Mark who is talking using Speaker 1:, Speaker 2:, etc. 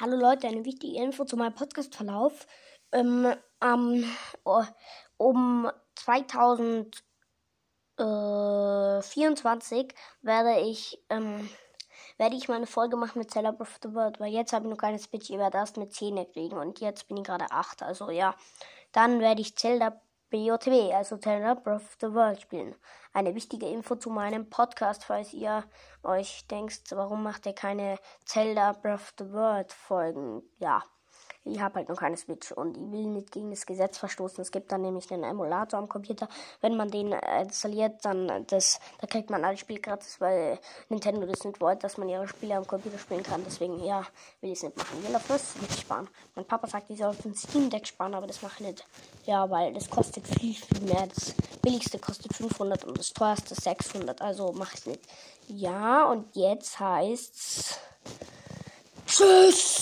Speaker 1: Hallo Leute, eine wichtige Info zu meinem Podcast-Verlauf. Ähm, ähm, um 2024 werde ich, ähm, werde ich meine Folge machen mit Zelda of the World, weil jetzt habe ich noch keine Switch, ich werde erst mit 10 kriegen und jetzt bin ich gerade 8, also ja. Dann werde ich Zelda BOTW, also Breath of the World spielen. Eine wichtige Info zu meinem Podcast, falls ihr euch denkt, warum macht ihr keine Zelda Breath of the World Folgen? Ja ich habe halt noch keine Switch und ich will nicht gegen das Gesetz verstoßen. Es gibt dann nämlich einen Emulator am Computer. Wenn man den installiert, dann das, da kriegt man alle Spiele gratis, weil Nintendo das nicht wollte, dass man ihre Spiele am Computer spielen kann. Deswegen, ja, will ich es nicht machen. Ich will auf das nicht sparen. Mein Papa sagt, ich soll auf den Steam Deck sparen, aber das mache ich nicht. Ja, weil das kostet viel, viel mehr. Das billigste kostet 500 und das teuerste 600. Also mache ich nicht. Ja, und jetzt heißt's Tschüss!